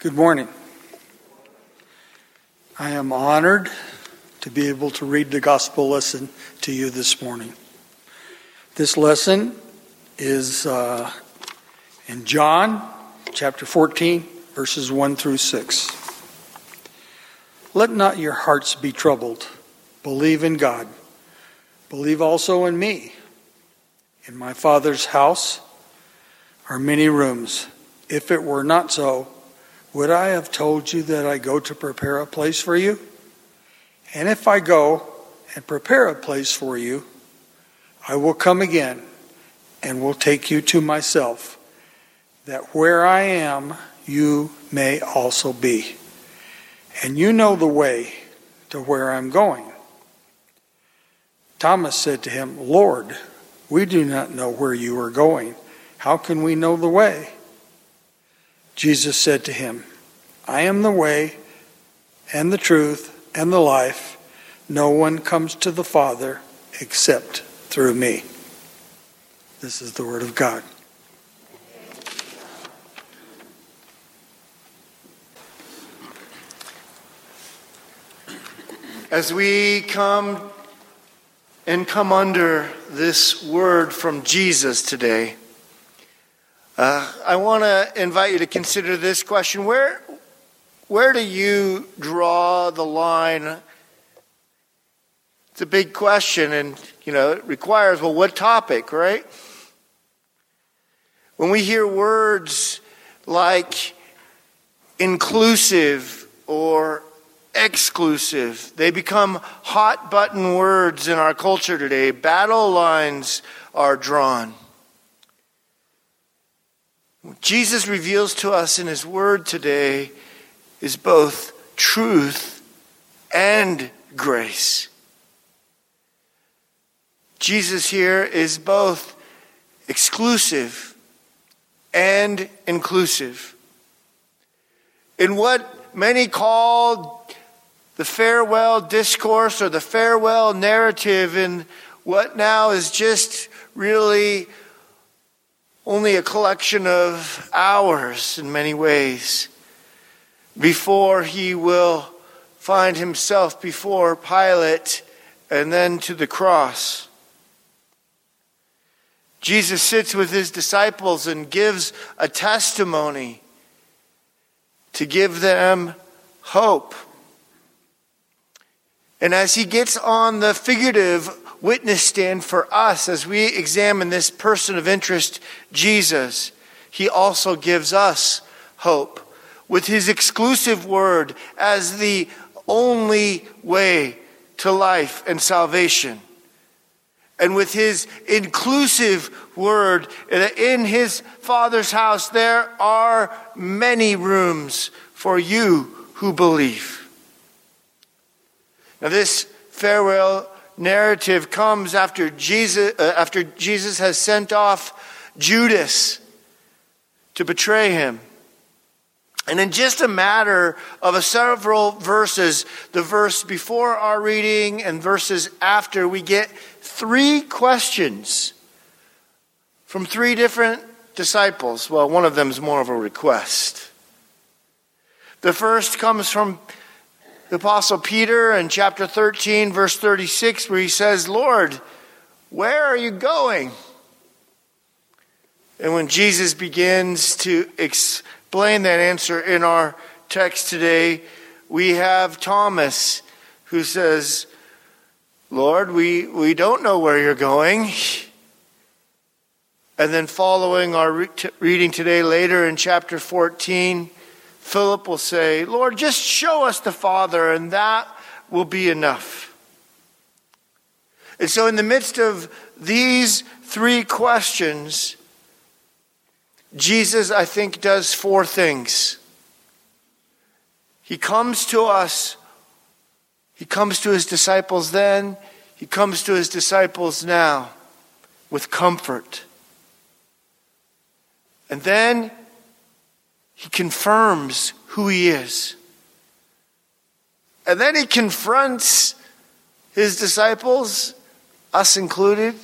Good morning. I am honored to be able to read the gospel lesson to you this morning. This lesson is uh, in John chapter 14, verses 1 through 6. Let not your hearts be troubled. Believe in God. Believe also in me. In my Father's house are many rooms. If it were not so, would I have told you that I go to prepare a place for you? And if I go and prepare a place for you, I will come again and will take you to myself, that where I am, you may also be. And you know the way to where I'm going. Thomas said to him, Lord, we do not know where you are going. How can we know the way? Jesus said to him, I am the way and the truth and the life. No one comes to the Father except through me. This is the Word of God. As we come and come under this word from Jesus today, uh, I want to invite you to consider this question where, where do you draw the line? It's a big question, and you know it requires well, what topic, right? When we hear words like inclusive or exclusive, they become hot button words in our culture today. Battle lines are drawn. Jesus reveals to us in His Word today is both truth and grace. Jesus here is both exclusive and inclusive. In what many call the farewell discourse or the farewell narrative, in what now is just really only a collection of hours in many ways before he will find himself before Pilate and then to the cross. Jesus sits with his disciples and gives a testimony to give them hope. And as he gets on the figurative witness stand for us as we examine this person of interest, Jesus, he also gives us hope with his exclusive word as the only way to life and salvation. And with his inclusive word, in his Father's house, there are many rooms for you who believe. Now, this farewell narrative comes after Jesus, uh, after Jesus has sent off Judas to betray him. And in just a matter of a several verses, the verse before our reading and verses after, we get three questions from three different disciples. Well, one of them is more of a request. The first comes from the Apostle Peter in chapter 13, verse 36, where he says, Lord, where are you going? And when Jesus begins to explain that answer in our text today, we have Thomas who says, Lord, we, we don't know where you're going. And then following our re- t- reading today later in chapter 14, Philip will say, Lord, just show us the Father, and that will be enough. And so, in the midst of these three questions, Jesus, I think, does four things. He comes to us, he comes to his disciples then, he comes to his disciples now with comfort. And then he confirms who he is. And then he confronts his disciples, us included,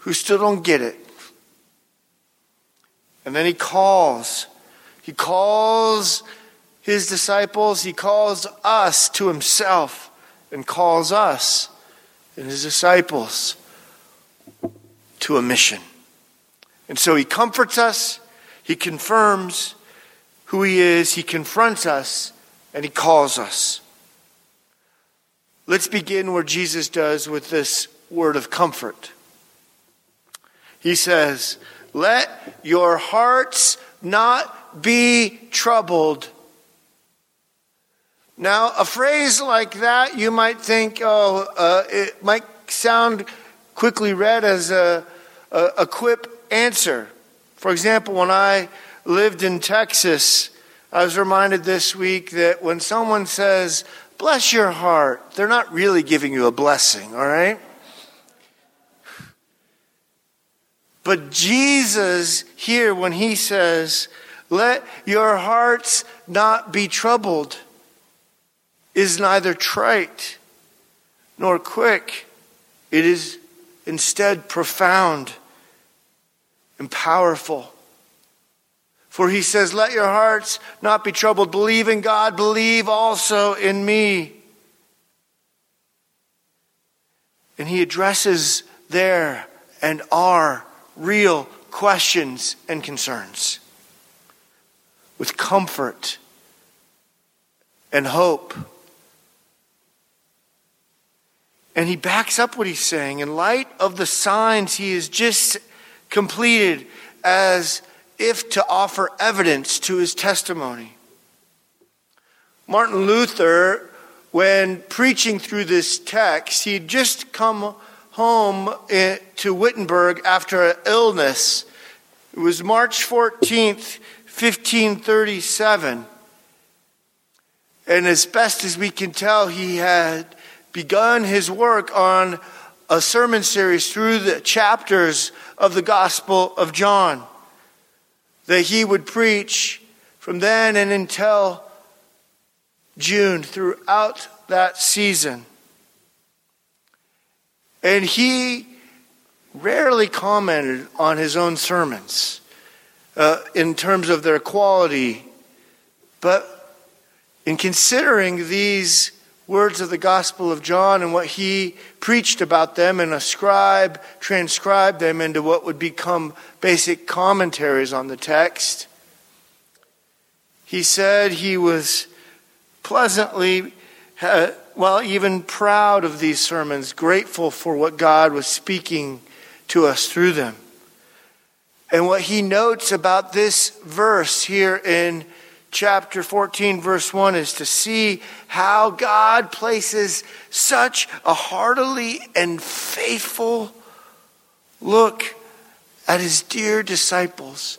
who still don't get it. And then he calls. He calls his disciples, he calls us to himself and calls us and his disciples to a mission. And so he comforts us, he confirms who he is, he confronts us, and he calls us. Let's begin where Jesus does with this word of comfort. He says, Let your hearts not be troubled. Now, a phrase like that, you might think, oh, uh, it might sound quickly read as a, a, a quip answer. For example, when I lived in Texas, I was reminded this week that when someone says, bless your heart, they're not really giving you a blessing, all right? But Jesus, here, when he says, let your hearts not be troubled, is neither trite nor quick. It is instead profound and powerful. For he says, Let your hearts not be troubled. Believe in God, believe also in me. And he addresses there and our real questions and concerns. With comfort and hope. And he backs up what he's saying. In light of the signs he has just completed as if to offer evidence to his testimony. Martin Luther, when preaching through this text, he'd just come home to Wittenberg after an illness. It was March 14th, 1537. And as best as we can tell, he had begun his work on a sermon series through the chapters of the Gospel of John that he would preach from then and until June throughout that season. And he rarely commented on his own sermons uh, in terms of their quality, but in considering these words of the Gospel of John and what he preached about them and a scribe transcribed them into what would become basic commentaries on the text. He said he was pleasantly, uh, well, even proud of these sermons, grateful for what God was speaking to us through them. And what he notes about this verse here in chapter 14, verse 1 is to see how God places such a heartily and faithful look at his dear disciples.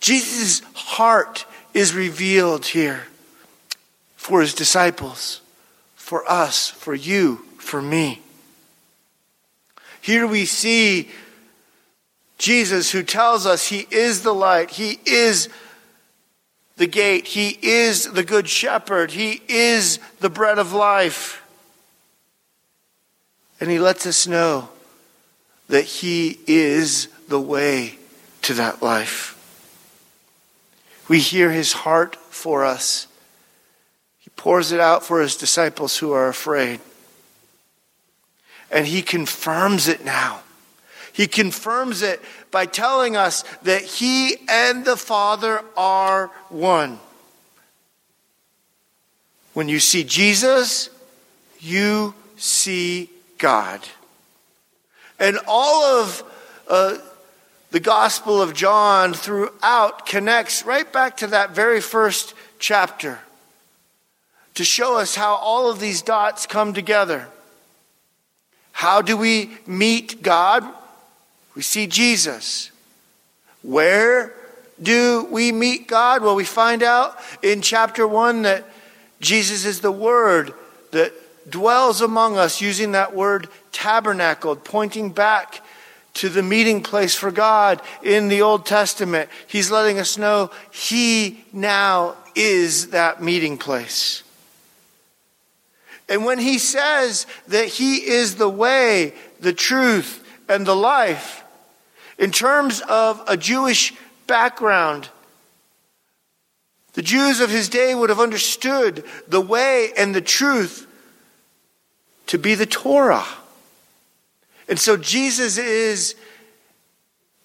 Jesus' heart is revealed here for his disciples, for us, for you, for me. Here we see Jesus who tells us he is the light, he is the gate. He is the good shepherd. He is the bread of life. And he lets us know that he is the way to that life. We hear his heart for us. Pours it out for his disciples who are afraid. And he confirms it now. He confirms it by telling us that He and the Father are one. When you see Jesus, you see God. And all of uh, the Gospel of John throughout connects right back to that very first chapter to show us how all of these dots come together. How do we meet God? We see Jesus. Where do we meet God? Well, we find out in chapter 1 that Jesus is the Word that dwells among us, using that word tabernacled, pointing back to the meeting place for God in the Old Testament. He's letting us know He now is that meeting place. And when He says that He is the way, the truth, and the life, in terms of a Jewish background, The Jews of his day would have understood the way and the truth to be the Torah. And so Jesus is,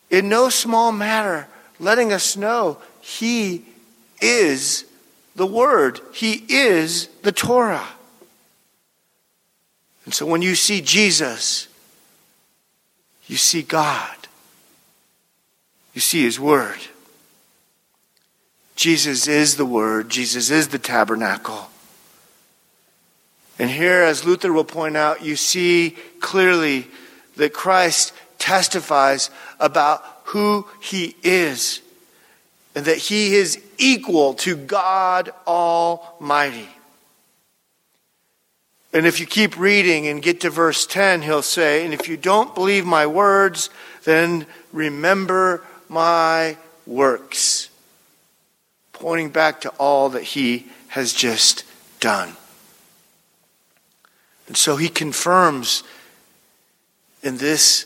in no small matter, letting us know he is the Word, he is the Torah. And so when you see Jesus, you see God, you see his Word. Jesus is the Word, Jesus is the tabernacle. And here, as Luther will point out, you see clearly that Christ testifies about who he is and that he is equal to God Almighty. And if you keep reading and get to verse 10, he'll say, And if you don't believe my words, then remember my works pointing back to all that he has just done. And so he confirms in this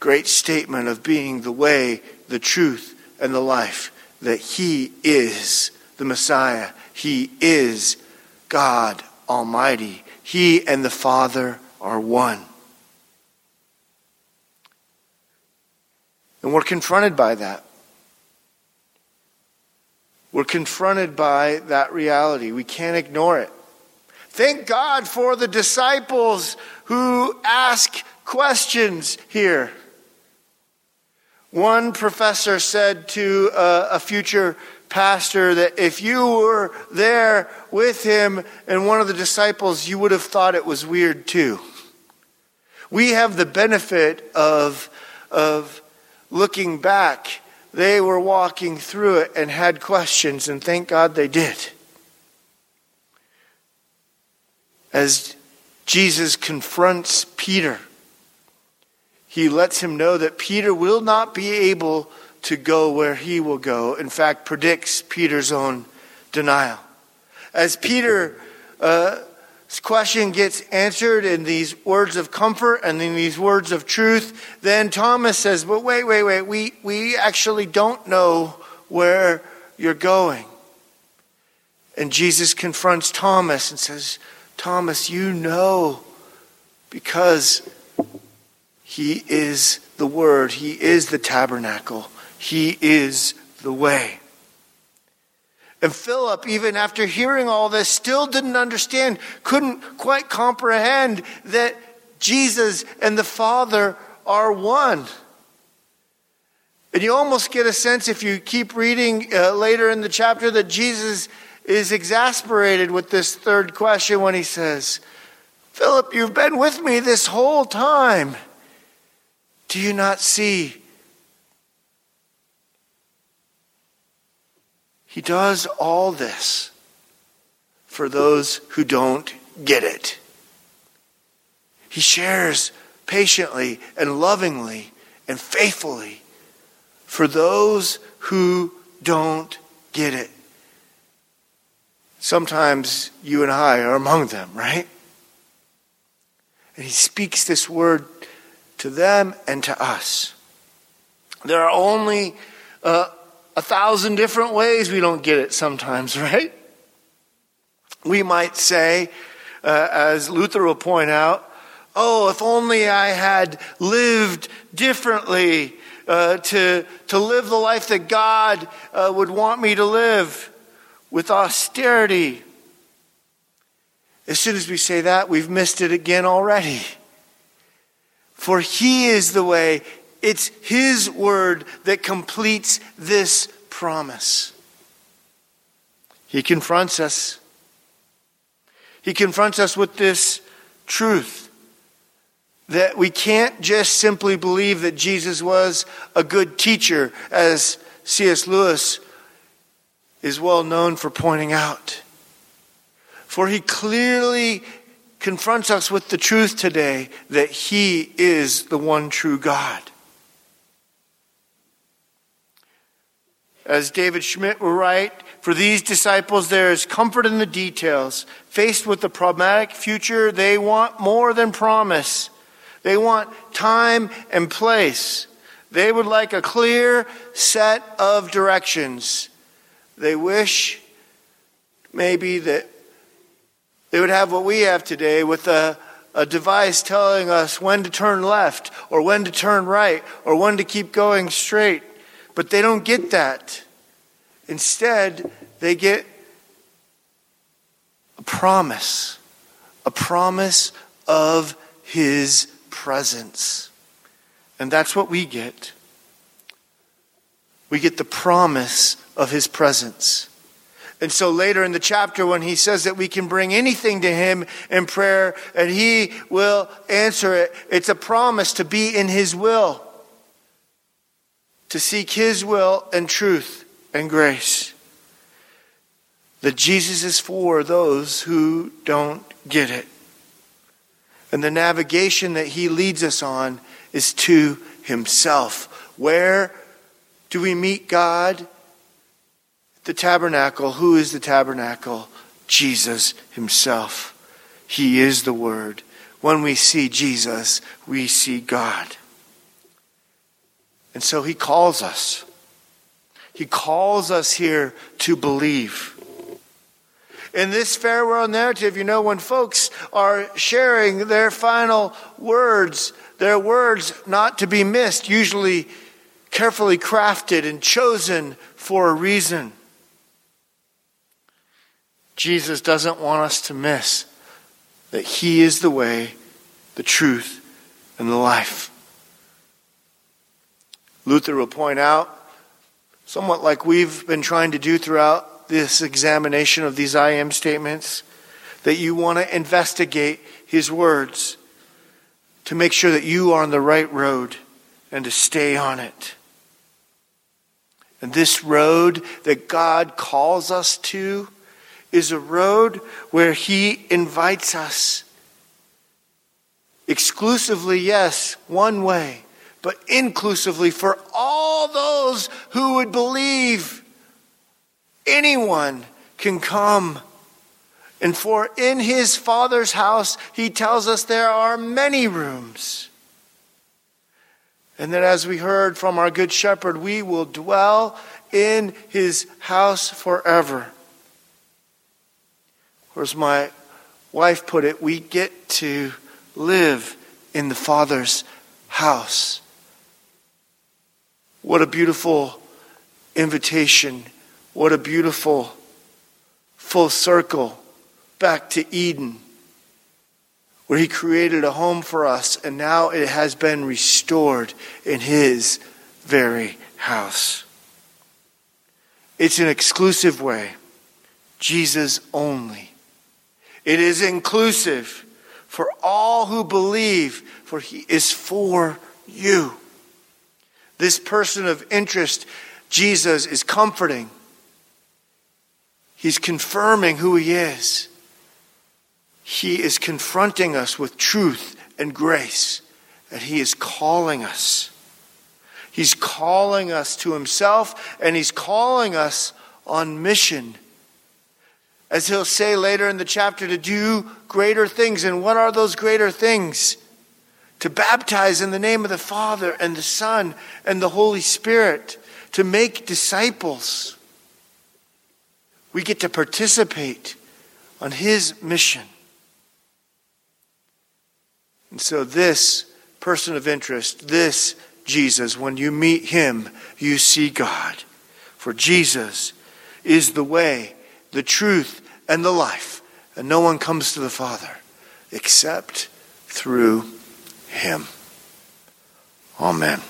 great statement of being the way, the truth, and the life that he is the Messiah. He is God Almighty. He and the Father are one. And we're confronted by that. We're confronted by that reality. We can't ignore it. Thank God for the disciples who ask questions here. One professor said to a, future pastor that if you were there with him and one of the disciples, you would have thought it was weird too. We have the benefit of, of looking back they were walking through it and had questions, and thank God they did. As Jesus confronts Peter, he lets him know that Peter will not be able to go where he will go. In fact, predicts Peter's own denial. As Peter's uh, question gets answered in these words of comfort and in these words of truth. Then Thomas says, But wait, wait, wait, we, we actually don't know where you're going. And Jesus confronts Thomas and says, Thomas, you know because he is the Word, he is the tabernacle, he is the way. And Philip, even after hearing all this, still didn't understand, couldn't quite comprehend that Jesus and the Father are one. And you almost get a sense, if you keep reading uh, later in the chapter, that Jesus is exasperated with this third question when he says, Philip, you've been with me this whole time. Do you not see He does all this for those who don't get it. He shares patiently and lovingly and faithfully for those who don't get it. Sometimes you and I are among them, right? And he speaks this word to them and to us. There are only uh, a thousand different ways we don't get it sometimes, right? We might say, uh, as Luther will point out, oh, if only I had lived differently uh, to, to live the life that God uh, would want me to live with austerity. As soon as we say that, we've missed it again already. For He is the way, it's His word that completes this promise. He confronts us. He confronts us with this truth that we can't just simply believe that Jesus was a good teacher, as C.S. Lewis is well known for pointing out. For he clearly confronts us with the truth today that he is the one true God. As David Schmitt will write, for these disciples there is comfort in the details. Faced with the problematic future, they want more than promise. They want time and place. They would like a clear set of directions. They wish maybe that they would have what we have today with a, a device telling us when to turn left or when to turn right or when to keep going straight. But they don't get that. Instead, they get a promise, a promise of His presence. And that's what we get. We get the promise of His presence. And so later in the chapter, when he says that we can bring anything to him in prayer and he will answer it, it's a promise to be in his will, to seek his will and truth and grace. That Jesus is for those who don't get it. And the navigation that he leads us on is to himself. Where do we meet God? The tabernacle. Who is the tabernacle? Jesus himself. He is the Word. When we see Jesus, we see God. And so he calls us. He calls us here to believe. In this farewell narrative, you know, when folks are sharing their final words, their words not to be missed, usually carefully crafted and chosen for a reason. Jesus doesn't want us to miss that He is the way, the truth, and the life. Luther will point out, somewhat like we've been trying to do throughout this examination of these I am statements, that you want to investigate His words to make sure that you are on the right road and to stay on it. And this road that God calls us to is a road where He invites us. Exclusively, yes, one way, but inclusively for all those who would believe. Anyone can come. And for in his Father's house, he tells us there are many rooms. And that as we heard from our Good Shepherd, we will dwell in his house forever. Or as my wife put it, we get to live in the Father's house. What a beautiful invitation. What a beautiful full circle back to Eden, where He created a home for us, and now it has been restored in His very house. It's an exclusive way, Jesus only. It is inclusive for all who believe, for He is for you. This person of interest, Jesus, is comforting. He's confirming who He is. He is confronting us with truth and grace, and He is calling us. He's calling us to Himself, and He's calling us on mission as he'll say later in the chapter, to do greater things. And what are those greater things? To baptize in the name of the Father and the Son and the Holy Spirit, to make disciples. We get to participate on his mission. And so, this person of interest, this Jesus, when you meet him, you see God. For Jesus is the way the truth, and the life. And no one comes to the Father except through him. Amen.